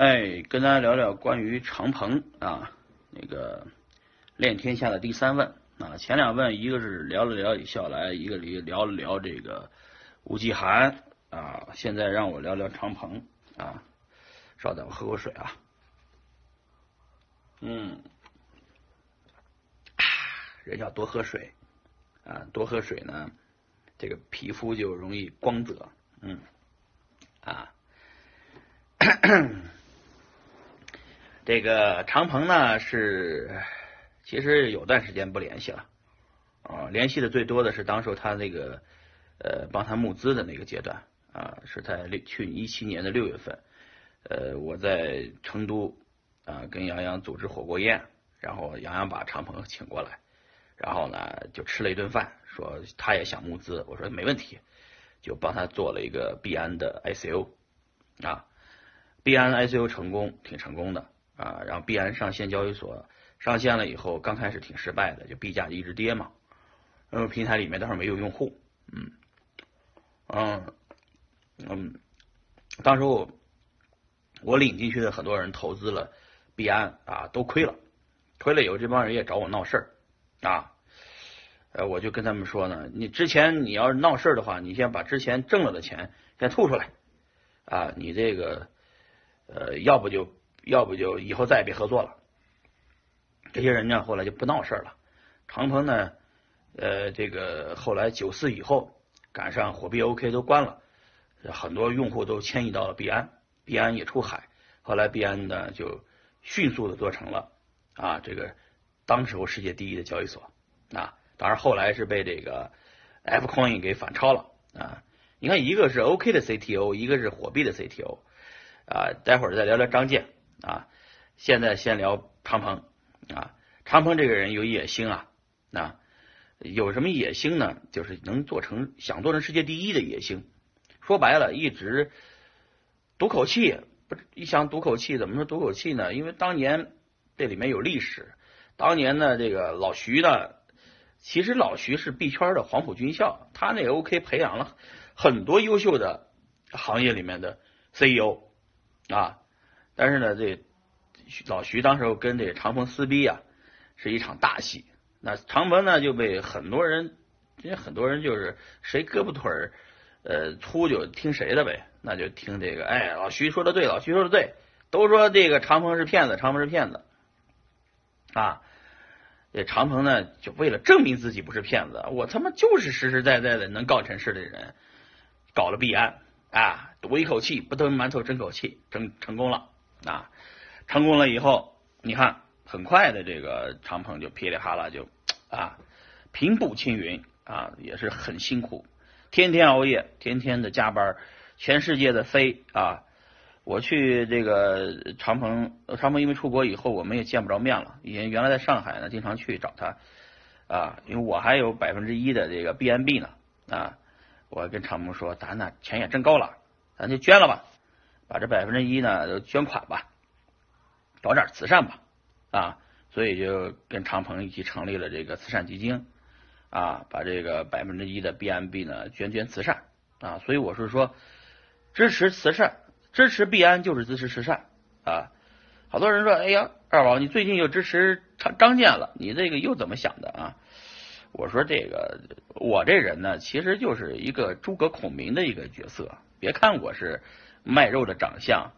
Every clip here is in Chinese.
哎，跟大家聊聊关于长鹏啊，那个练天下的第三问。啊，前两问一个是聊了聊李笑来，一个聊聊了聊这个吴继涵。啊，现在让我聊聊长鹏。啊，稍等，我喝口水啊，嗯，人要多喝水。啊，多喝水呢，这个皮肤就容易光泽，嗯，啊。这个长鹏呢是，其实有段时间不联系了，啊，联系的最多的是当时他那个呃帮他募资的那个阶段啊，是在六去一七年的六月份，呃，我在成都啊跟杨洋组织火锅宴，然后杨洋把长鹏请过来，然后呢就吃了一顿饭，说他也想募资，我说没问题，就帮他做了一个币安的 ICO 啊，币安 ICO 成功，挺成功的。啊，然后币安上线交易所上线了以后，刚开始挺失败的，就币价就一直跌嘛。嗯平台里面当时没有用户，嗯，嗯，嗯，当时我我领进去的很多人投资了币安啊，都亏了，亏了以后这帮人也找我闹事儿啊，呃，我就跟他们说呢，你之前你要是闹事儿的话，你先把之前挣了的钱先吐出来啊，你这个呃，要不就。要不就以后再也别合作了。这些人呢，后来就不闹事了。长鹏呢，呃，这个后来九四以后，赶上火币 OK 都关了，很多用户都迁移到了币安，币安也出海。后来币安呢，就迅速的做成了啊，这个当时候世界第一的交易所啊。当然后来是被这个 F Coin 给反超了啊。你看，一个是 OK 的 CTO，一个是火币的 CTO 啊。待会儿再聊聊张健。啊，现在先聊长鹏啊，长鹏这个人有野心啊，啊，有什么野心呢？就是能做成想做成世界第一的野心。说白了，一直赌口气，不是一想赌口气，怎么说赌口气呢？因为当年这里面有历史，当年呢，这个老徐呢，其实老徐是币圈的黄埔军校，他那 OK 培养了很多优秀的行业里面的 CEO 啊。但是呢，这老徐当时候跟这长鹏撕逼啊，是一场大戏。那长鹏呢就被很多人，因为很多人就是谁胳膊腿儿呃粗就听谁的呗，那就听这个。哎，老徐说的对，老徐说的对，都说这个长鹏是骗子，长鹏是骗子啊。这长鹏呢就为了证明自己不是骗子，我他妈就是实实在在的能干成事的人，搞了币安啊，赌一口气，不吞馒头争口气，成成功了。啊，成功了以后，你看很快的这个长鹏就噼里啪啦就啊平步青云啊，也是很辛苦，天天熬夜，天天的加班，全世界的飞啊。我去这个长鹏，长鹏因为出国以后我们也见不着面了。以前原来在上海呢，经常去找他啊，因为我还有百分之一的这个 BNB 呢啊。我跟长鹏说，咱那钱也挣够了，咱就捐了吧。把这百分之一呢都捐款吧，搞点慈善吧啊，所以就跟长鹏一起成立了这个慈善基金啊，把这个百分之一的 BNB 呢捐捐慈善啊，所以我是说支持慈善，支持币安就是支持慈善啊。好多人说，哎呀，二宝你最近又支持张张健了，你这个又怎么想的啊？我说这个我这人呢，其实就是一个诸葛孔明的一个角色，别看我是。卖肉的长相，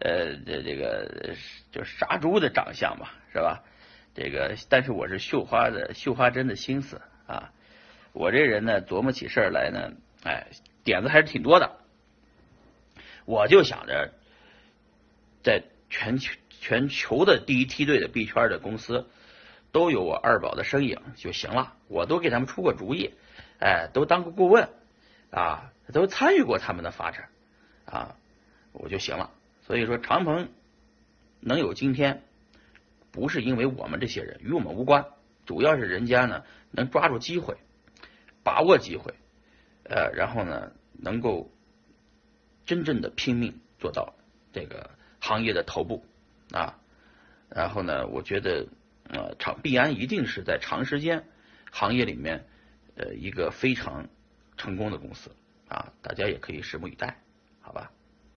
呃，这这个就杀猪的长相嘛，是吧？这个，但是我是绣花的绣花针的心思啊。我这人呢，琢磨起事儿来呢，哎，点子还是挺多的。我就想着，在全球全球的第一梯队的币圈的公司，都有我二宝的身影就行了。我都给他们出过主意，哎，都当过顾问啊，都参与过他们的发展啊。我就行了，所以说长鹏能有今天，不是因为我们这些人，与我们无关，主要是人家呢能抓住机会，把握机会，呃，然后呢能够真正的拼命做到这个行业的头部啊，然后呢，我觉得呃长必安一定是在长时间行业里面呃一个非常成功的公司啊，大家也可以拭目以待，好吧。